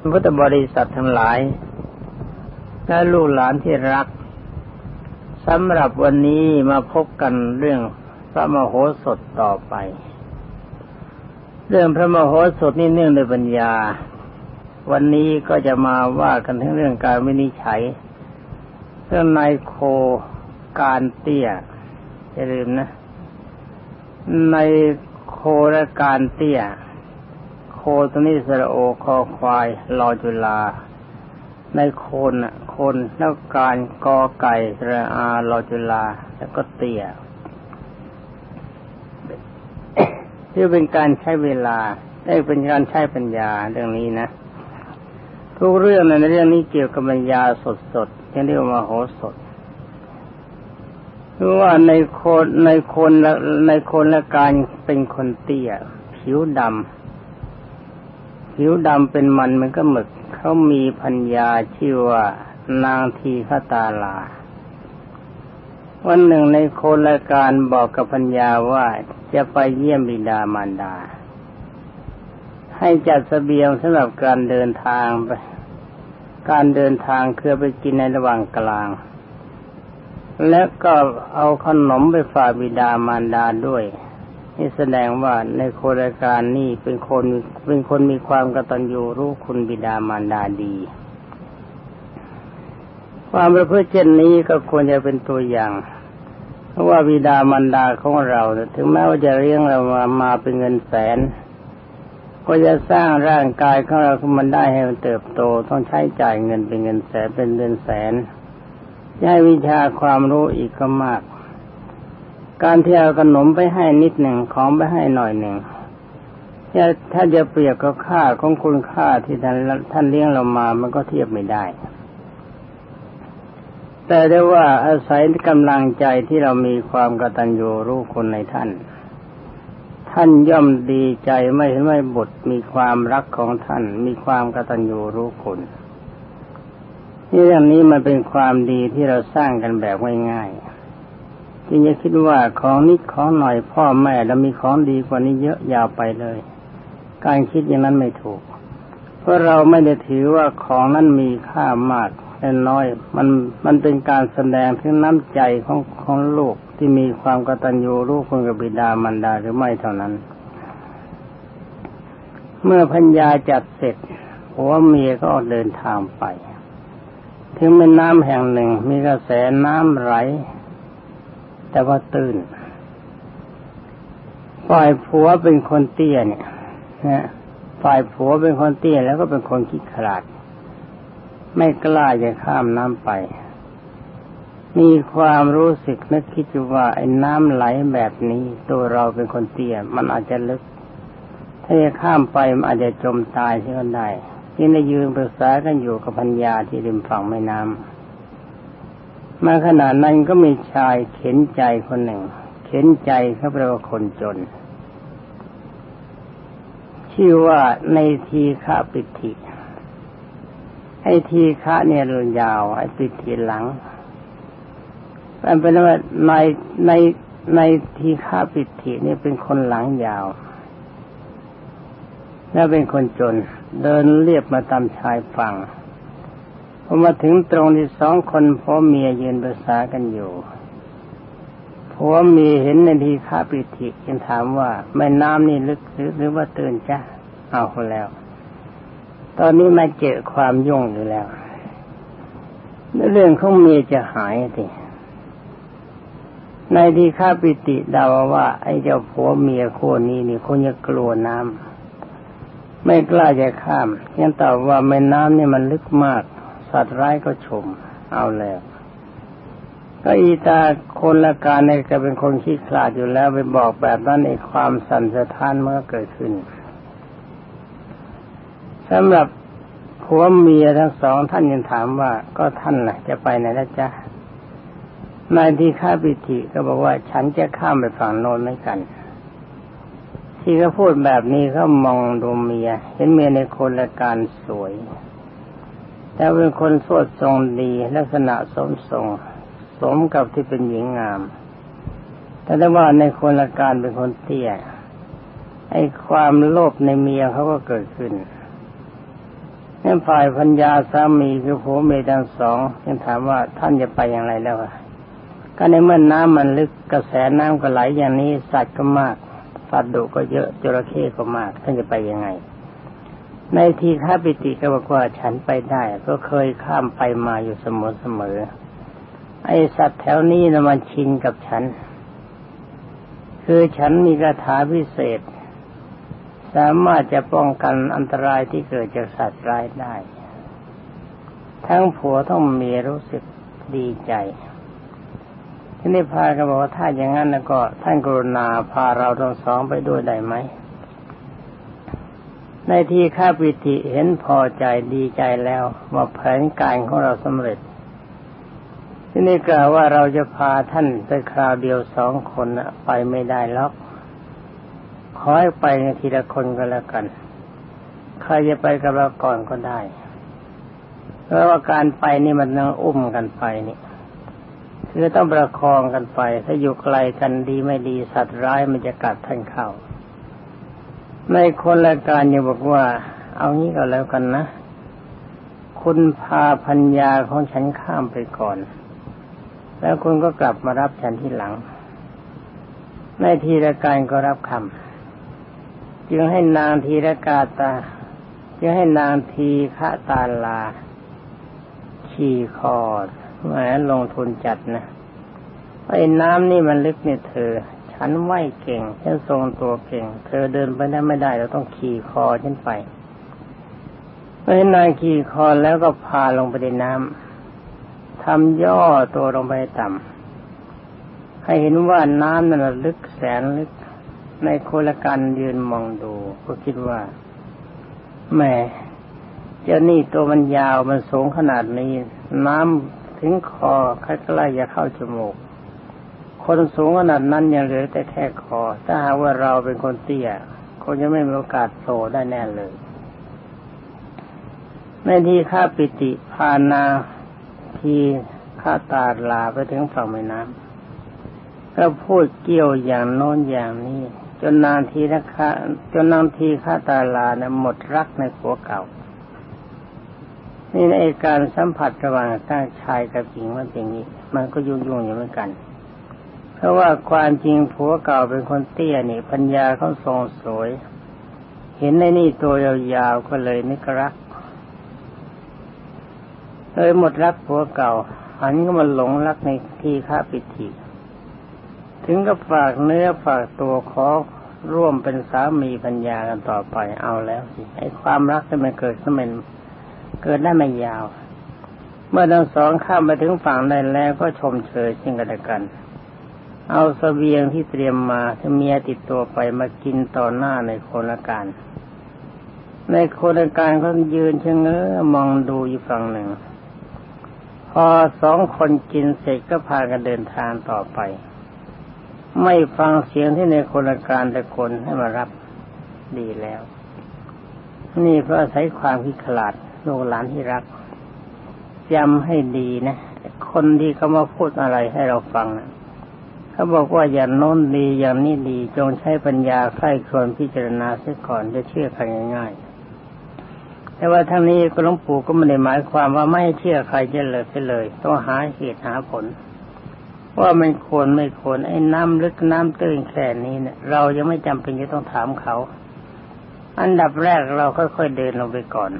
พุทธบริษัททั้งหลาย และลูกหลานที่รักสำหรับวันนี้มาพบกันเรื่องพระมโหสถต่อไป เรื่องพระมโหสถนี่เนื่องโดยปัญญา วันนี้ก็จะมาว่ากันถึงเรื่องการวินิจฉัยเรื่องนายโคการเตี้ยอย่าลืมนะ ในโคและการเตี้ย ตนี้สระโอคอควายรอจุลา ในคนคนแล้วการกอไก่สระอารอจุลา แล้วก็เตี้ยที่เป็นการใช้เวลาได้เป็นการใช้ปัญญาเรื่องนี้นะ ทุกเรื่องในเรื่องนี้เกี่ยวกับปัญญาสดๆที่เรียกว่าโหสถคือว่าในคนในคนละในคนละการเป็นคนเตี้ย ผิวดำ ผิวดำเป็นมันมันก็หมึก เขามีพัญญาชื่อว่านางทีฆตาลา วันหนึ่งในโคนละการบอกกับพัญญาว่าจะไปเยี่ยมบิดามารดา ให้จัดสเสบียงสำหรับการเดินทางไป การเดินทางคือไปกินในระหว่างกลาง และก็เอาขนมไปฝากบิดามารดาด้วย นี่แสดงว่าในโครการนี่เป็นคนเป็นคนมีความกตัญญูรู้คุณบิดามารดาดี ความประพฤติเช่นนี้ก็ควรจะเป็นตัวอย่าง เพราะว่าบิดามารดาของเรา ถึงแม้ว่าจะเลี้ยงเรามามาเป็นเงินแสน ก็จะสร้างร่างกายของเราขึ้นมาได้ให้มันเติบโตต้องใช้จ่ายเงินเป็นเงินแสนเป็นเดือนแสนให้วิชาความรู้อีกก็มาก การที่เอาขนมไปให้นิดหนึ่งของไปให้หน่อยหนึ่งถ้าจะเปรียบกับค่าของคุณค่าที่ท่านท่านเลี้ยงเรามามันก็เทียบไม่ได้ แต่ได้ว่าอาศัยกำลังใจที่เรามีความกตัญญูรู้คุณในท่าน ท่านย่อมดีใจไม่เห็นไม่บทมีความรักของท่าน มีความกตัญญูรู้คุณนี่เรื่องนี้มันเป็นความดีที่เราสร้างกันแบบง่ายๆ จึงจะคิดว่าของนิดของหน่อยพ่อแม่แล้วมีของดีกว่านี้เยอะยาวไปเลย การคิดอย่างนั้นไม่ถูก เพราะเราไม่ได้ถือว่าของนั้นมีค่ามากแต่น้อย มันมันเป็นการแสดงถึงน้ำใจของของลูกที่มีความกตัญญูรู้คุณกับบิดามารดาหรือไม่เท่านั้น เมื่อพัญญาจัดเสร็จหัวเมียก็เดินทางไป ถึงเป็นน้ำแห่งหนึ่ง มีกระแสน้ำไหล แต่ว่าตื้นฝ่ายผัวเป็นคนเตี้ยเนี่ยนะฝ่ายผัวเป็นคนเตี้ยแล้วก็เป็นคนคิดขลาด ไม่กล้าจะข้ามน้ำไป มีความรู้สึกนึกคิดว่าไอ้น้ำไหลแบบนี้ ตัวเราเป็นคนเตี้ย มันอาจจะลึก ถ้าจะข้ามไปมันอาจจะจมตายเช่นได้ยังได้ยืนปรึกษากันอยู่กับพัญญาที่ริมฝั่งแม่น้ำ มาขณะนั้นก็มีชายเข็นใจคนหนึ่ง เข็นใจเขาแปลว่าคนจน ชื่อว่าในทีฆะปิติไอ้ทีฆะเนี่ยรื่องยาว ไอ้ปิติหลังมันเป็นว่าในในในทีฆะปิตินี่เป็นคนหลังยาวและเป็นคนจน เดินเรียบมาตามชายฝั่ง พอมาถึงตรงที่สองคนพ่อเมียยืนปรึกษากันอยู่ผัวเมียเห็นในทีฆาปิธิจึงถามว่าแม่น้ำนี่ลึกหรือหรือว่าตื่นจ้ะเอาแล้ว ตอนนี้มาเจอความยุ่งอยู่แล้วเรื่องของเมียจะหายสิในที่ข้าปิติดาวว่า ไอ้เจ้าผัวเมียคู่นี้นี่คงจะกลัวน้ำไม่กล้าจะข้ามยังตอบว่าแม่น้ำนี่มันลึกมาก สัตว์ร้ายก็ชม เอาแล้วก็อีตาคนละการในก็เป็นคนขี้ขลาดอยู่แล้วไปบอกแบบนั้นในความสั่นสะท้านเมื่อเกิดขึ้นสำหรับผัวเมียทั้งสองท่านยังถามว่าก็ท่านล่ะ จะไปไหนนะจ๊ะนายที่ข้าปิติก็บอกว่า ฉันจะข้ามไปฝั่งโน้นเหมือนกัน ที่เขาพูดแบบนี้เขามองดูเมีย เห็นเมียในคนละการสวย แต่เป็นคนสวดทรงดีลักษณะสมทรง สมกับที่เป็นหญิงงาม แต่ถ้าว่าในคนละการเป็นคนเตี้ยไอ้ความโลภในเมียเขาก็เกิดขึ้นนี่ฝ่ายพัญญาสามีคือผัวเมียทั้งสองยังถามว่าท่านจะไปอย่างไรแล้วก็ในเมื่อนน้ำมันลึกกระแสน้ำก็ไหลอย่างนี้สัตว์ก็มากสัตว์ดุก็เยอะจระเข้ก็มากท่านจะไปยังไง ในทีฆาปิติก็บอกว่าฉันไปได้ ก็เคยข้ามไปมาอยู่เสมอเสมอไอสัตว์แถวนี้นะมันชินกับฉัน คือฉันมีคาถาพิเศษ สามารถจะป้องกันอันตรายที่เกิดจากสัตว์ร้ายได้ ทั้งผัวต้องมียรู้สึกดีใจที่นี่พาก็บอกว่าถ้าอย่างนั้นแล้วก็ท่านกรุณาพาเราทั้งสองไปด้วยได้ไหม ในที่ข้าปิติเห็นพอใจดีใจแล้วว่าแผนการของเราสำเร็จ ที่นี่กล่าวว่าเราจะพาท่านไปคราวเดียวสองคนไปไม่ได้หรอกขอให้ไปทีละคนก็แล้วกัน ใครจะไปกับเราก่อนก็ได้ เพราะว่าการไปนี่มันต้องอุ้มกันไปนี่คือต้องประคองกันไป ถ้าอยู่ไกลกันดีไม่ดีสัตว์ร้ายมันจะกัดท่านเข้า ในคนละการอย่าบอกว่า เอางี้ก็แล้วกันนะ คุณพาพัญญาของฉันข้ามไปก่อน แล้วคุณก็กลับมารับฉันที่หลัง ในทีละการก็รับคำจึงให้นางทีละกาตาจึงให้นางทีฆะตาลา ขี่คอแหมลงทุนจัดนะไอ้น้ำนี่มันลึกเนี่ยเธอ ฉันไหวเก่ง ฉันทรงตัวเก่ง เธอเดินไปได้ไม่ได้เราต้องขี่คอฉันไปเมื่อนายขี่คอแล้วก็พาลงไปในน้ำทำย่อตัวลงไปต่ำให้เห็นว่าน้ำนั้นลึกแสนลึก ในโคลกันยืนมองดู ก็คิดว่าแม่เจ้านี่ตัวมันยาวมันสูงขนาดนี้ น้ำถึงคอใกล้ๆจะเข้าจมูก คนสูงขนาดนั้นยังเหลือแต่แค่คอ ถ้าหากว่าเราเป็นคนเตี้ยคงจะไม่มีโอกาสโผล่ได้แน่เลยในที่ข้าปิติพานาทีข้าตาลาไปถึงฝั่งแม่น้ำก็พูดเกี่ยวอย่างโน้นอย่างนี้ จนนานทีนะคะจนนานทีข้าตาลาเนี่ยหมดรักในผัวเก่า นี่ในการสัมผัสระหว่างตั้งชายกับหญิงมันเป็นนี้ มันก็ยุ่งยุ่งอยู่เหมือนกัน เพราะว่าความจริงผัวเก่าเป็นคนเตี้ยนี่ ปัญญาเขาทรงสวย เห็นในนี่ตัวยาวๆก็เลยนึกรักเลยหมดรักผัวเก่าหันก็มาหลงรักในที่ข้าปิติถึงกับฝากเนื้อฝากตัวขอร่วมเป็นสามีปัญญากันต่อไปเอาแล้วสิไอ้ความรักที่มันเกิดขึ้นมันเกิดได้ไม่ยาว เมื่อทั้งสองข้ามไปถึงฝั่งได้แล้วก็ชมเชยซึ่งกันและกัน เอาสเสบียงที่เตรียมมาที่เมียติดตัวไปมากินต่อหน้าในโคนละการ ในโคนละการเขายืนเชงเง้อมองดูอยู่ฝั่งหนึ่ง พอสองคนกินเสร็จก็พากันเดินทางต่อไป ไม่ฟังเสียงที่ในโคนละการแต่คนให้มารับดีแล้ว นี่เพราะอาศัยความคิดขลาดลูกหลานที่รักจำให้ดีนะ คนที่เขามาพูดอะไรให้เราฟังนะ เขาบอกว่าอย่างโน้นดีอย่างนี้ดีจงใช้ปัญญาใคร่ควญพิจารณาเสียก่อนจะเชื่อใครง่ายๆ แต่ว่าทั้งนี้ก็หลวงปู่ก็ไม่ได้หมายความว่าไม่เชื่อใครจะเลยไปเลย ต้องหาเหตุหาผล ว่ามันควรไม่ควรไอ้น้ำลึกน้ำตื้นแค่นี้เนี่ย เรายังไม่จำเป็นจะต้องถามเขา อันดับแรกเราค่อยๆเดินลงไปก่อน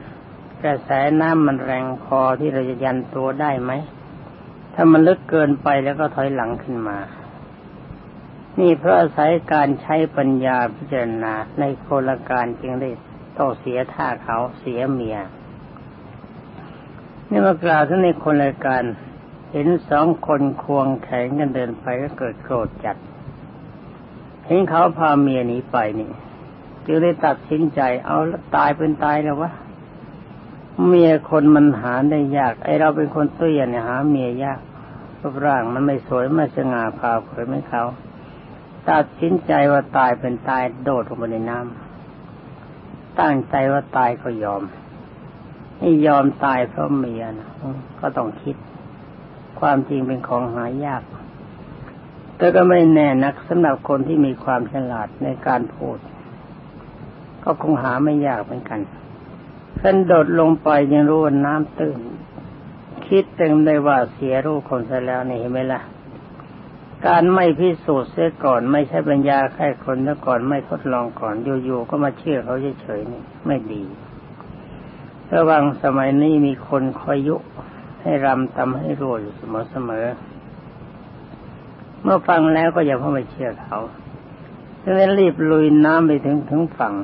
กระแสน้ำมันแรงพอที่เราจะยันตัวได้ไหมถ้ามันลึกเกินไปแล้วก็ถอยหลังขึ้นมา นี่เพราะอาศัยการใช้ปัญญาพิจารณาในโคลการจึงได้ต้องเสียท่าเขาเสียเมีย นี่มากล่าวถึงในคนรายการเห็นสองคนควงแขนกันเดินไปก็เกิดโกรธจัด เห็นเขาพาเมียหนีไปนี่จึงได้ตัดสินใจ เอาตายเป็นตายแล้ววะเมียคนมันหาได้ยาก ไอเราเป็นคนเตี้ยเนี่ยหาเมียยากรูปร่างมันไม่สวยไม่สง่าผ่าเผยไม่เขา ตัดสินใจว่าตายเป็นตายโดดลงไปในน้ำตั้งใจว่าตายก็ยอมนี่ยอมตายเพราะเมียนะก็ต้องคิด ความจริงเป็นของหายาก แต่ก็ไม่แน่นักสำหรับคนที่มีความฉลาดในการพูด ก็คงหาไม่ยากเหมือนกันขันโดดลงไปยังรู้ว่าน้ำตื้นคิดเต็มได้ว่าเสียรูปคนซะแล้วนี่เห็นไหมล่ะ การไม่พิสูจน์เสียก่อนไม่ใช่ปัญญาแค่คนซะก่อนไม่ทดลองก่อนอยู่ๆก็มาเชื่อเขาเฉยๆนี่ไม่ดีระวังสมัยนี้มีคนคอยยุให้รำทำให้รวยอยู่เสมอๆเมื่อฟังแล้วก็อย่าเพิ่งไปเชื่อเขาดังนั้นรีบลุยน้ำไปถึงถึงฝั่ง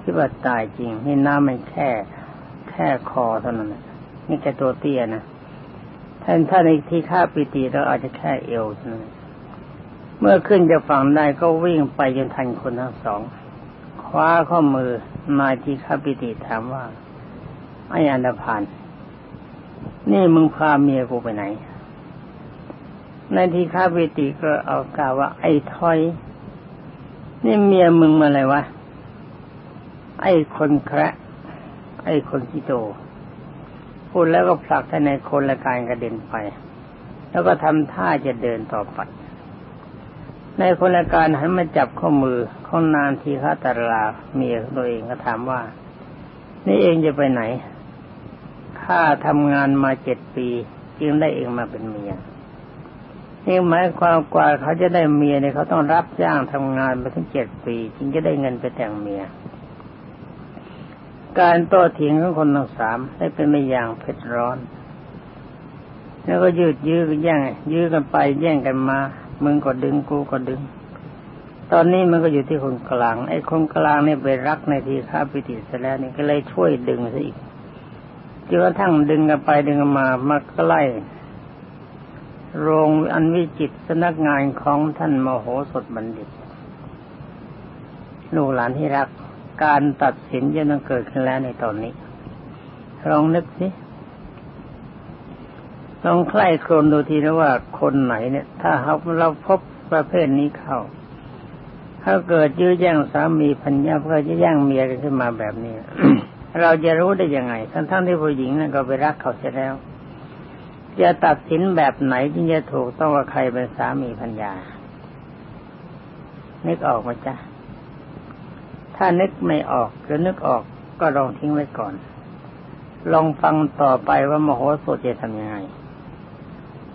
ที่ว่าตายจริงนี่น้ำมันแค่ แค่คอเท่านั้นนี่แค่ตัวเตี้ยนะ ท่านถ้าในที่ข้าปิติเราอาจจะแค่เอวเท่านั้นเมื่อขึ้นจะฝั่งได้ก็วิ่งไปจนทันคนทั้งสอง คว้าข้อมือนายที่ข้าปิติถามว่า ไอ้อันดพานนี่มึงพาเมียกูไปไหนในที่ข้าปิติก็เอากล่าวว่า ไอ้ถอย นี่เมียมึงมาอะไรวะไอ้คนแคระไอ้คนที่โต พูดแล้วก็ผลักท่านในคนละกายกระเด็นไป แล้วก็ทำท่าจะเดินต่อไป ในคนละการหันมาจับข้อมือข้องนานทีฆาตราเมียตัวเองก็ถามว่า นี่เองจะไปไหนข้าทำงานมาเจ็ดปีจึงได้เองมาเป็นเมียนี่หมายความกว่าเขาจะได้เมียเนี่ยเขาต้องรับจ้างทำงานมาถึงเจ็ดปี จึงจะได้เงินไปแต่งเมีย การโต้เถียงของคนทั้งสามได้เป็นไม่อย่างเผ็ดร้อน แล้วก็ยืดยื้อกันแย่งยื้อกันไปแย่งกันมา มึงก็ดึงกูก็ดึง ตอนนี้มันก็อยู่ที่คนกลาง ไอ้คนกลางเนี่ยไปรักในทีข้าพิติเสร็จแล้วนี่ก็เลยช่วยดึงซะอีกจนกระทั่งดึงกันไปดึงกันมามาใกล้โรงอันวิจิตสนักงานของท่านมโหสถบัณฑิต ลูกหลานที่รัก การตัดสินจะต้องเกิดขึ้นแล้วในตอนนี้ลองนึกสิลองใคร่ครวญดูทีนะว่าคนไหนเนี่ย ถ้าเราเราพบประเภทนี้เข้า ถ้าเกิดยื้อแย่งสามีพัญญาเพื่อจะแย่งเมียกันขึ้นมาแบบนี้ เราจะรู้ได้ยังไง ทั้งทั้งที่ผู้หญิงนั่นก็ไปรักเขาเสียแล้ว จะตัดสินแบบไหนที่จะถูกต้องว่าใครเป็นสามีพัญญานึกออกไหมจ๊ะ ถ้านึกไม่ออกหรือนึกออกก็ลองทิ้งไว้ก่อน ลองฟังต่อไปว่ามโหสถจะทำยังไง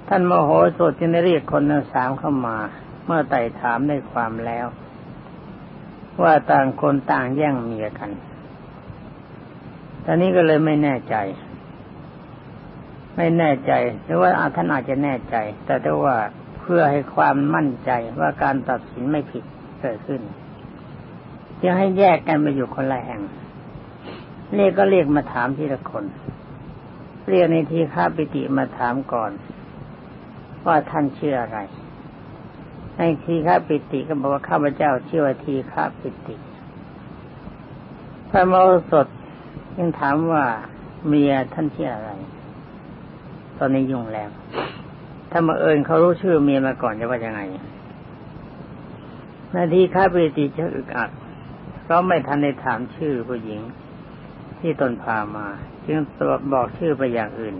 ท่านมโหสถจึงได้เรียกคนทั้งสามเข้ามา เมื่อไต่ถามได้ความแล้ว ว่าต่างคนต่างแย่งเมียกันตอนนี้ก็เลยไม่แน่ใจ ไม่แน่ใจหรือว่าท่านอาจจะแน่ใจ แต่ถ้าว่าเพื่อให้ความมั่นใจว่าการตัดสินไม่ผิดเกิดขึ้น จะให้แยกกันไปอยู่คนละแห่งเรียกก็เรียกมาถามทีละคน เรียกในทีข้าปิติมาถามก่อน ว่าท่านชื่ออะไร ในทีข้าปิติก็บอกว่าข้าพเจ้าชื่อว่าทีข้าปิติพระโมสดยังถามว่าเมียท่านชื่ออะไร ตอนนี้ยุ่งแล้ว ถ้ามาเอิญเขารู้ชื่อเมียมาก่อนจะว่ายังไงนาทีข้าปิติจะอึกอัก เพราะไม่ทันได้ถามชื่อผู้หญิง ที่ตนพามา จึงตรวจบอกชื่อไปอย่างอื่น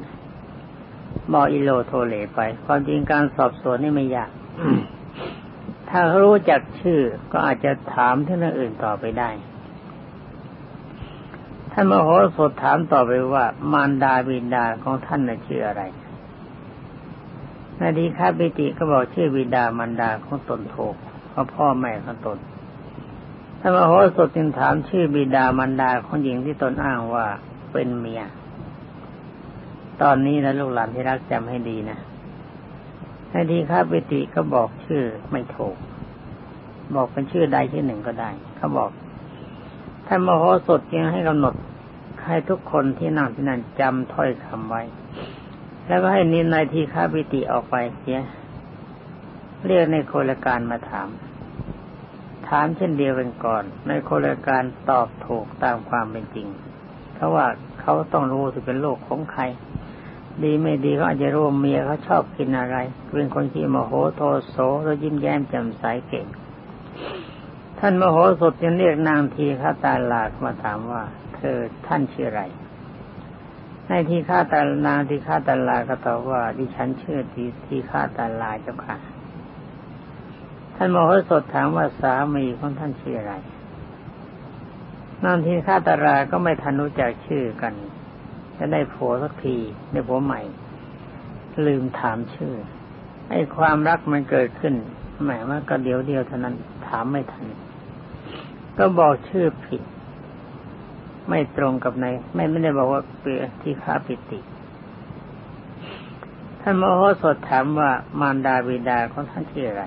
บอกอิโลโทเลไป ความจริงการสอบสวนนี่ไม่ยาก ถ้ารู้จักชื่อก็อาจจะถามท่านอื่นต่อไปได้ท่านมโหสถถามต่อไปว่า มารดาบิดาของท่านน่ะชื่ออะไรนาดีคาบิติก็บอกชื่อบิดามารดาของตนโทกเพราะพ่อแม่ของตน ท่านมโหสถจึงถามชื่อบิดามารดาของหญิงที่ตนอ้างว่าเป็นเมีย ตอนนี้นะลูกหลานที่รักจำให้ดีนะให้ดีข้าปิติก็บอกชื่อไม่ถูก บอกเป็นชื่อใดชื่อหนึ่งก็ได้เขาบอกท่านมโหสถจึงให้กำหนดให้ทุกคนที่นั่งที่นั่นจำถ้อยคำไว้ แล้วก็ให้นินนายทีข้าปิติออกไปเสียเรียกในโคลการมาถาม ถามเช่นเดียวกันก่อน ในคนละการตอบถูกตามความเป็นจริง เพราะว่าเขาต้องรู้ว่าเป็นโลกของใคร ดีไม่ดีเขาอาจจะรู้เมียเขาชอบกินอะไรเป็นคนที่มโหโทโสแล้วยิ้มแย้มแจ่มใสเก่ง ท่านมโหสถจึงเรียกนางทีฆาตาลากมาถามว่า เธอท่านชื่ออะไรในทีฆาตานางทีฆาตาลาก็ตอบว่าดิฉันชื่อทีทีฆาตาลาเจ้าค่ะ ท่านมโหสถถามว่าสามีของท่านชื่ออะไรนางทีฆาตราก็ไม่ทันรู้จักชื่อกัน จะได้ผัวสักทีได้ผัวใหม่ ลืมถามชื่อไอ้ความรักมันเกิดขึ้นแหมมันก็เดียวเดียวเท่านั้นถามไม่ทัน ก็บอกชื่อผิด ไม่ตรงกับในไม่ไม่ได้บอกว่าเปลือที่ข้าปิติ ท่านมโหสถถามว่ามารดาบิดาของท่านชื่ออะไร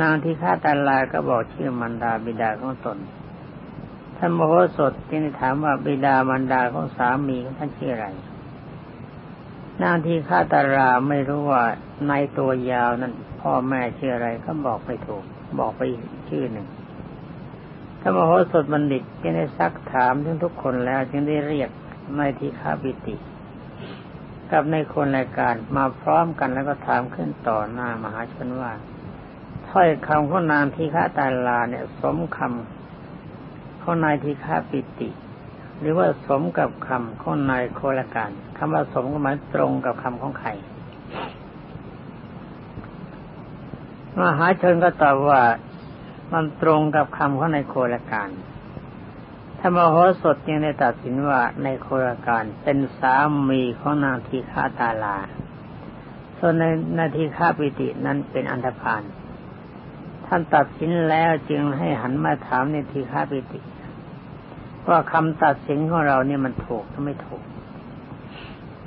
นางที่ฆ่าตาลาก็บอกชื่อมารดาบิดาของตน ท่านมโหสถจึงถามว่าบิดามารดาของสามีของท่านชื่ออะไร นางที่ฆ่าตาราไม่รู้ว่าในตัวยาวนั้น พ่อแม่ชื่ออะไรก็บอกไปถูก บอกไปชื่อหนึ่งท่านมโหสถบัณฑิตจึงได้ซักถามทั้งทุกคนแล้ว จึงได้เรียกนายทีฆาบิติ กับในคนรายการมาพร้อมกันแล้วก็ถามขึ้นต่อหน้ามหาชนว่า ถ้อยคำของนางทีฆาตาลาเนี่ย สมคำของนายทีฆาปิติ หรือว่าสมกับคำของนายโคลการคำว่าสมก็หมายตรงกับคำของใครมหาชนก็ตอบว่ามันตรงกับคำของนายโคลการถ้ามโหสถยังได้ตัดสินว่าในโคลการเป็นสามีของนางทีฆาตาลา ส่วนในนาทีฆาปิตินั้นเป็นอันธพาล ท่านตัดสินแล้วจึงให้หันมาถามในทีฆาปิติว่าคำตัดสินของเราเนี่ยมันถูกหรือไม่ถูก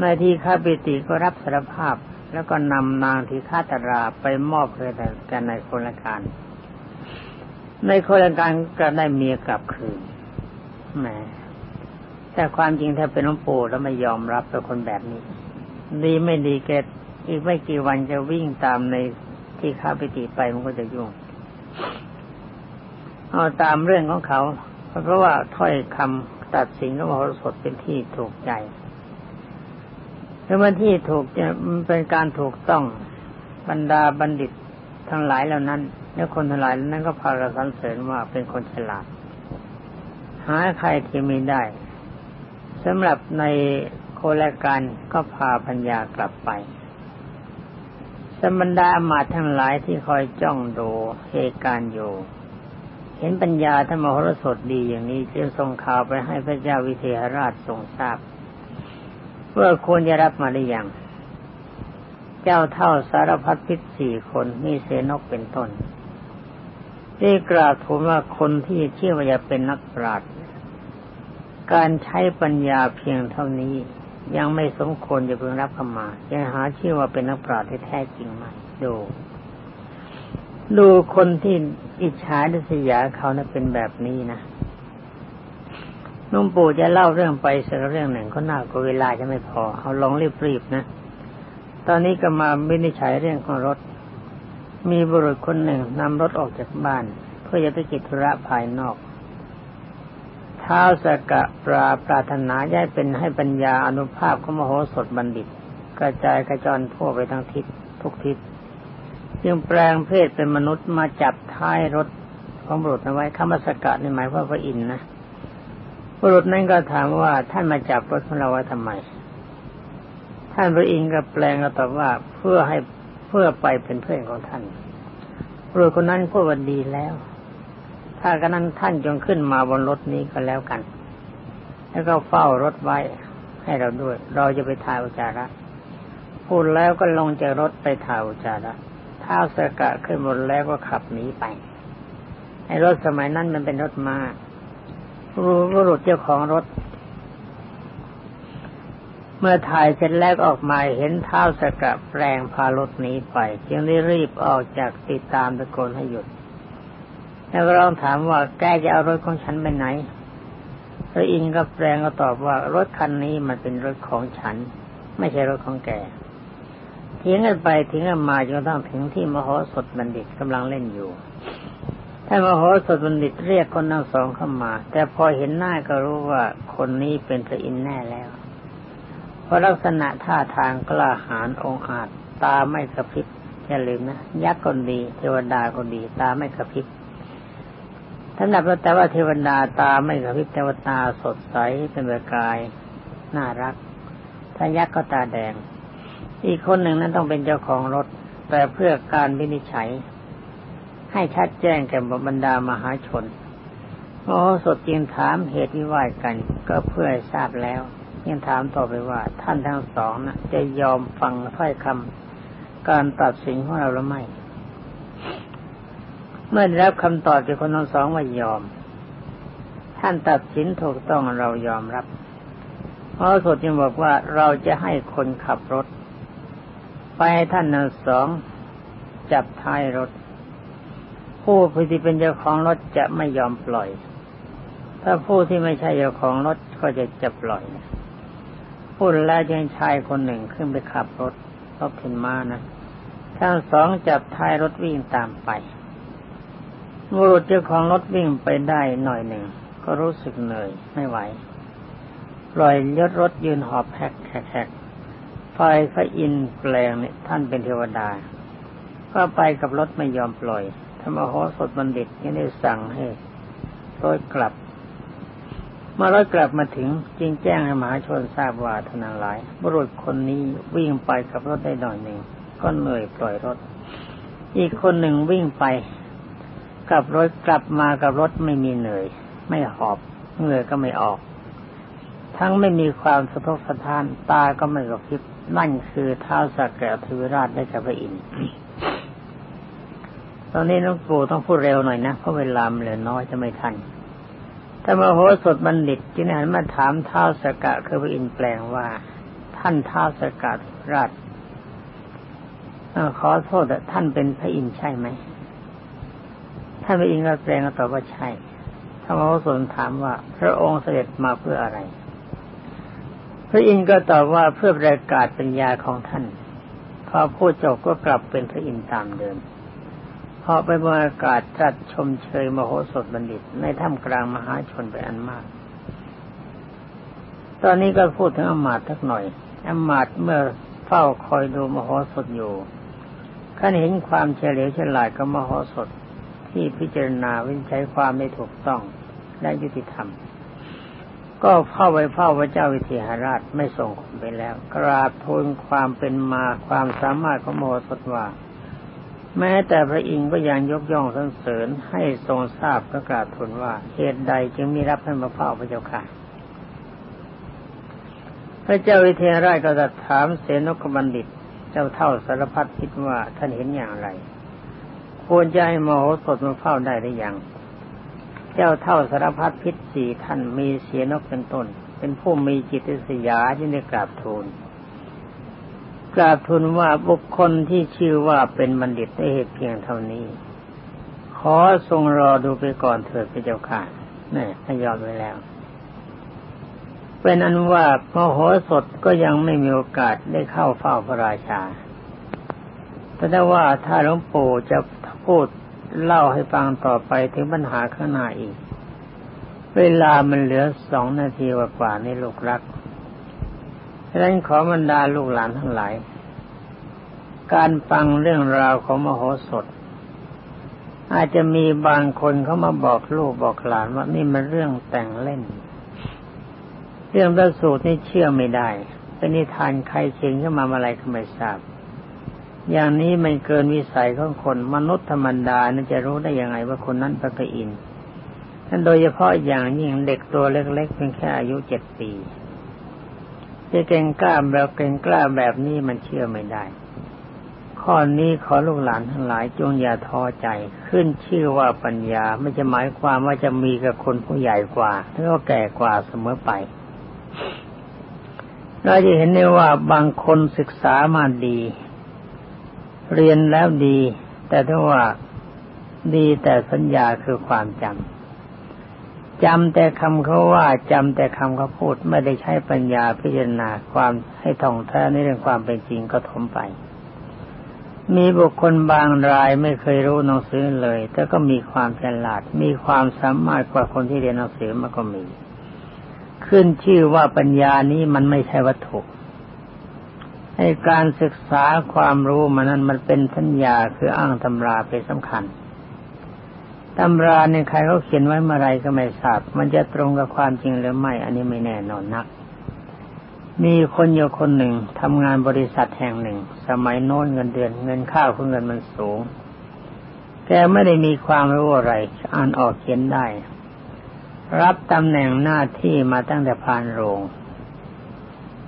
นายทีฆาปิติก็รับสารภาพ แล้วก็นำนางทีฆาตราไปมอบให้แก่ในคนละการ ในคนละการก็ได้เมียกลับคืนแหมแต่ความจริงถ้าเป็นหลวงปู่แล้วไม่ยอมรับเป็นคนแบบนี้ ดีไม่ดีแกอีกไม่กี่วันจะวิ่งตามในที่ข้าไปติไปมันก็จะยุ่ง เอาตามเรื่องของเขา เพราะว่าถ้อยคำตัดสินของมโหสถเป็นที่ถูกใจแล้วมันที่ถูกจะมันเป็นการถูกต้องบรรดาบัณฑิตทั้งหลายเหล่านั้น และคนทั้งหลายนั้นก็พากันสรรเสริญว่าเป็นคนฉลาด หาใครที่ไม่ได้สำหรับในโคลการก็พาพัญญากลับไป สมบรรดาอมาตทั้งหลายที่คอยจ้องดูเหตุการณ์อยู่ เห็นปัญญาธรรมโหรสดดีอย่างนี้จึงส่งข่าวไปให้พระเจ้าวิเทหราชทรงทราบว่าควรจะรับมาหรือยังเจ้าเท่าสารพัดพิษสี่คนมีเสนกเป็นต้นได้กราบทูลว่าคนที่เชื่อว่าจะเป็นนักปราชญ์การใช้ปัญญาเพียงเท่านี้ ยังไม่สมควรจะเพิ่งรับเข้ามายังหาชื่อว่าเป็นนักปราชญ์ที่แท้จริงไหมดูดูคนที่อิจฉาดิษยาเขานะเป็นแบบนี้นะนุ่มปู่จะเล่าเรื่องไปสักเรื่องหนึ่งก็น่ากลัวเวลาจะไม่พอ เอาลองรีบๆนะ ตอนนี้ก็มาวินิจฉัยเรื่องของรถ มีบุรุษคนหนึ่งนำรถออกจากบ้าน เพื่อจะไปกิจธุระภายนอก เท้าสกะปราปรารถนาย้ายเป็นให้ปัญญาอนุภาพของมโหสถบัณฑิต กระจายกระจรทั่วไปทั้งทิศทุกทิศจึงแปลงเพศเป็นมนุษย์มาจับท้ายรถของบุรุษเอาไว้คำสกะในหมายว่าพระอินนะบุรุษนั้นก็ถามว่าท่านมาจับรถของเราไว้ทำไม ท่านพระอินทร์ก็แปลงก็ตอบว่าเพื่อให้เพื่อไปเป็นเพื่อนของท่านบุรุษคนนั้นพูดว่าดีแล้ว ถ้ากันนั้นท่านจงขึ้นมาบนรถนี้ก็แล้วกัน แล้วก็เฝ้ารถไว้ให้เราด้วย เราจะไปถ่ายอุจาระพูดแล้วก็ลงจากรถไปถ่ายอุจาระท้าสกะขึ้นบนแล้วก็ขับหนีไปไอ้รถสมัยนั้นมันเป็นรถมา้ารู้รุษเจ้าของรถ เมื่อถ่ายเสร็จแล้วออกมาเห็นเท้าสกะแปลงพารถหนีไป จึงได้รีบออกจากติดตามตะโกนให้หยุด แล้วก็ลองถามว่าแกจะเอารถของฉันไปไหนพระอินทร์ก็แปลงก็ตอบว่ารถคันนี้มันเป็นรถของฉัน ไม่ใช่รถของแกเถียงกันไปเถียงกันมาจนกระทั่งถึงที่มโหสถบัณฑิตกำลังเล่นอยู่ท่านมโหสถบัณฑิตเรียกคนทั้งสองเข้ามา แต่พอเห็นหน้าก็รู้ว่าคนนี้เป็นพระอินทร์แน่แล้ว เพราะลักษณะท่าทางกล้าหาญองอาจตาไม่กระพริบอย่าลืมนะยักษ์คนดี เทวดาคนดี ตาไม่กระพริบ ท่านนับแต่ว่าเทวดาตาไม่กระพริบแต่ว่าตาสดใสเป็นประกายน่ารักถ้ายักษ์ก็ตาแดง อีกคนหนึ่งนั้นต้องเป็นเจ้าของรถ แต่เพื่อการวินิจฉัย ให้ชัดแจ้งแก่บรรดามหาชนโอ้สดจึงถามเหตุวิวาทกัน ก็เพื่อทราบแล้ว ยังถามต่อไปว่า ท่านทั้งสองนะจะยอมฟังถ้อยคำการตัดสินของเราหรือไม่ เมื่อรับคำตอบจากคนทั้งสองว่ายอม ท่านตัดสินถูกต้องเรายอมรับเพราะสดจึงบอกว่าเราจะให้คนขับรถ ไปให้ท่านทั้งสองจับท้ายรถ ผู้ที่เป็นเจ้าของรถจะไม่ยอมปล่อย ถ้าผู้ที่ไม่ใช่เจ้าของรถก็จะจะปล่อยพูดแล้วยังชายคนหนึ่งขึ้นไปขับรถรถขึ้นมานะทั้งสองจับท้ายรถวิ่งตามไป บุรุษเจ้าของรถวิ่งไปได้หน่อยหนึ่ง ก็รู้สึกเหนื่อยไม่ไหวปล่อยยศรถยืนหอบแฮกแฮกไฟพระอินแปลงเนี่ยท่านเป็นเทวดา ก็ไปกับรถไม่ยอมปล่อยธรรมโหสถบัณฑิตยังได้สั่งให้รถกลับ เมื่อรถกลับมาถึงจึงแจ้งให้มหาชนทราบว่าทนาหลาย บุรุษคนนี้วิ่งไปกับรถได้หน่อยหนึ่ง ก็เหนื่อยปล่อยรถ อีกคนหนึ่งวิ่งไป กลับรถกลับมากับรถไม่มีเหนื่อย ไม่หอบเหนื่อยก็ไม่ออก ทั้งไม่มีความสะทกสะท้านตาก็ไม่กระพริบนั่นคือเท้าสักแก่ทวิราชได้กับพระอินทร์ตอนนี้น้องปู่ต้องพูดเร็วหน่อยนะเพราะเวลาเหลือน้อยจะไม่ทันถ้ามโหสถบัณฑิตจึงหันมาถามเท้าสกะคือพระอินทร์แปลงว่า ท่านเท้าสกะราชขอโทษแต่ท่านเป็นพระอินทร์ใช่ไหม ท่านพระอินทร์ก็แปลงก็ตอบว่าใช่ถ้ามาโหสถถามว่าพระองค์เสด็จมาเพื่ออะไร พระอินทร์ก็ตอบว่าเพื่อประกาศปัญญาของท่าน พอพูดจบก็กลับเป็นพระอินทร์ตามเดิมพอไปบรรยากาศจัดชมเชยมโหสถบัณฑิต ในถ้ำกลางมหาชนไปอันมาก ตอนนี้ก็พูดถึงอมาตทักหน่อยอมาตเมื่อเฝ้าคอยดูมโหสถอยู่ขันเห็นความเฉลียวฉลาดกับมโหสถ ที่พิจารณาวิจัยความไม่ถูกต้องและยุติธรรม ก็เข้าไปเฝ้าพระเจ้าวิเทหราชไม่ส่งคนไปแล้ว กราบทูลความเป็นมาความสามารถของโมสถว่า แม้แต่พระอินทร์ก็ยังยกย่องสรรเสริญให้ทรงทราบประกาศทูลว่าเหตุใดจึงมีรับให้มาเฝ้าพระเจ้าค่ะพระเจ้าวิเทหราชก็ตรัสถามเสนกบัณฑิต เจ้าเท่าสารพัดคิดว่าท่านเห็นอย่างไร ควรจะให้มโหสถมาเฝ้าได้หรือยัง เจ้าเท่าสารพัดพิษสี่ท่านมีเสียนกเป็นต้น เป็นผู้มีจิตสยาที่ได้กราบทูลกราบทูลว่าบุคคลที่ชื่อว่าเป็นบัณฑิตได้เหตุเพียงเท่านี้ ขอทรงรอดูไปก่อนเถิดพระเจ้าค่ะนี่ทยอยไว้แล้วเป็นอันว่าพระโหสถก็ยังไม่มีโอกาสได้เข้าเฝ้าพระราชา แต่ว่าถ้าหลวงปู่จะพูดเล่าให้ฟังต่อไปถึงปัญหาข้างหน้าอีก เวลามันเหลือสองนาทีกว่าในลูกรักฉะนั้นขอบรรดาลูกหลานทั้งหลาย การฟังเรื่องราวของมโหสถ อาจจะมีบางคนเขามาบอกลูกบอกหลานว่านี่มันเรื่องแต่งเล่น เรื่องประสูตรนี่เชื่อไม่ได้ เป็นนิทานใครเชิงขึ้นมาอะไรก็ไม่ทราบ อย่างนี้มันเกินวิสัยของคนมนุษย์ธรรมดานั่นจะรู้ได้ยังไงว่าคนนั้นพระอินทร์ท่านโดยเฉพาะอย่างยิ่งเด็กตัวเล็กๆเพียงแค่อายุเจ็ดปีจะเก่งกล้าแบบเก่งกล้าแบบนี้มันเชื่อไม่ได้ ข้อนี้ขอลูกหลานทั้งหลายจงอย่าท้อใจ ขึ้นชื่อว่าปัญญาไม่จะหมายความว่าจะมีกับคนผู้ใหญ่กว่าหรือว่าแก่กว่าเสมอไปเราจะเห็นได้ว่าบางคนศึกษามาดี เรียนแล้วดี แต่ถ้าว่าดีแต่สัญญาคือความจำจำแต่คำเขาว่าจำแต่คำเขาพูดไม่ได้ใช้ปัญญาพิจารณาความให้ท่องแท้ในเรื่องความเป็นจริงก็ถมไป มีบุคคลบางรายไม่เคยรู้หนังสือเลย แต่ก็มีความฉลาด มีความสามารถกว่าคนที่เรียนหนังสือมาก็มี ขึ้นชื่อว่าปัญญานี้มันไม่ใช่วัตถุ ให้การศึกษาความรู้มันนั้นมันเป็นสัญญาคืออ้างตำราเป็นสำคัญตำราในใครเขาเขียนไว้เมื่อไรก็ไม่ทราบ มันจะตรงกับความจริงหรือไม่ อันนี้ไม่แน่นอนนัก มีคนอยู่คนหนึ่งทำงานบริษัทแห่งหนึ่ง สมัยโน้นเงินเดือน เงินข้าวเงินมันสูง แกไม่ได้มีความรู้อะไรอ่านออกเขียนได้ รับตำแหน่งหน้าที่มาตั้งแต่พานโรง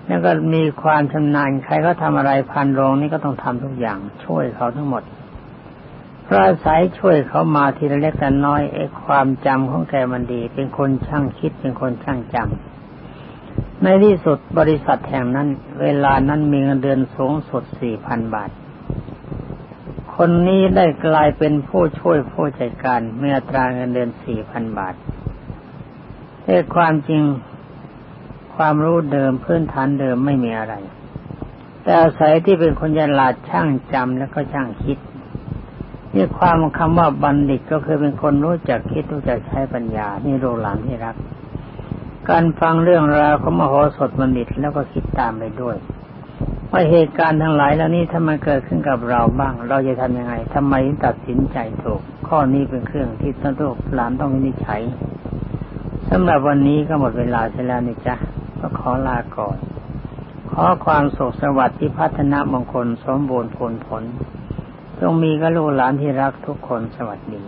แล้วก็มีความชำนาญใครก็ทำอะไรพานโรงนี่ก็ต้องทำทุกอย่าง ช่วยเขาทั้งหมดพระสายช่วยเขามาทีละเล็กแต่น้อยไอ้ความจำของแกมันดี เป็นคนช่างคิดเป็นคนช่างจำในที่สุดบริษัทแห่งนั้น เวลานั้นมีเงินเดือนสูงสุดสี่พันบาท คนนี้ได้กลายเป็นผู้ช่วยผู้จัดการเมีอัตราเงินเดือนสี่พันบาทแต่ความจริง ความรู้เดิมพื้นฐานเดิมไม่มีอะไร แต่อาศัยที่เป็นคนยลาดช่างจำแล้วก็ช่างคิดนี่ความคำว่าบัณฑิตก็คือเป็นคนรู้จักคิดรู้จักใช้ปัญญา นี่โรหลานที่รัก การฟังเรื่องราวของมโหสถบัณฑิตแล้วก็คิดตามไปด้วยว่าเหตุการณ์ทั้งหลายแล้วนี้ถ้ามันเกิดขึ้นกับเราบ้าง เราจะทำยังไงทำไมตัดสินใจถูก ข้อนี้เป็นเครื่องที่ต้องลูกหลานต้องวินิจฉัยสำหรับวันนี้ก็หมดเวลาเสียแล้วนี่จ้ะ ก็ขอลาก่อน ขอความสุขสวัสดิ์ที่พัฒนามงคลสมบูรณ์ผลผลจงมีกับลูกหลานที่รักทุกคนสวัสดี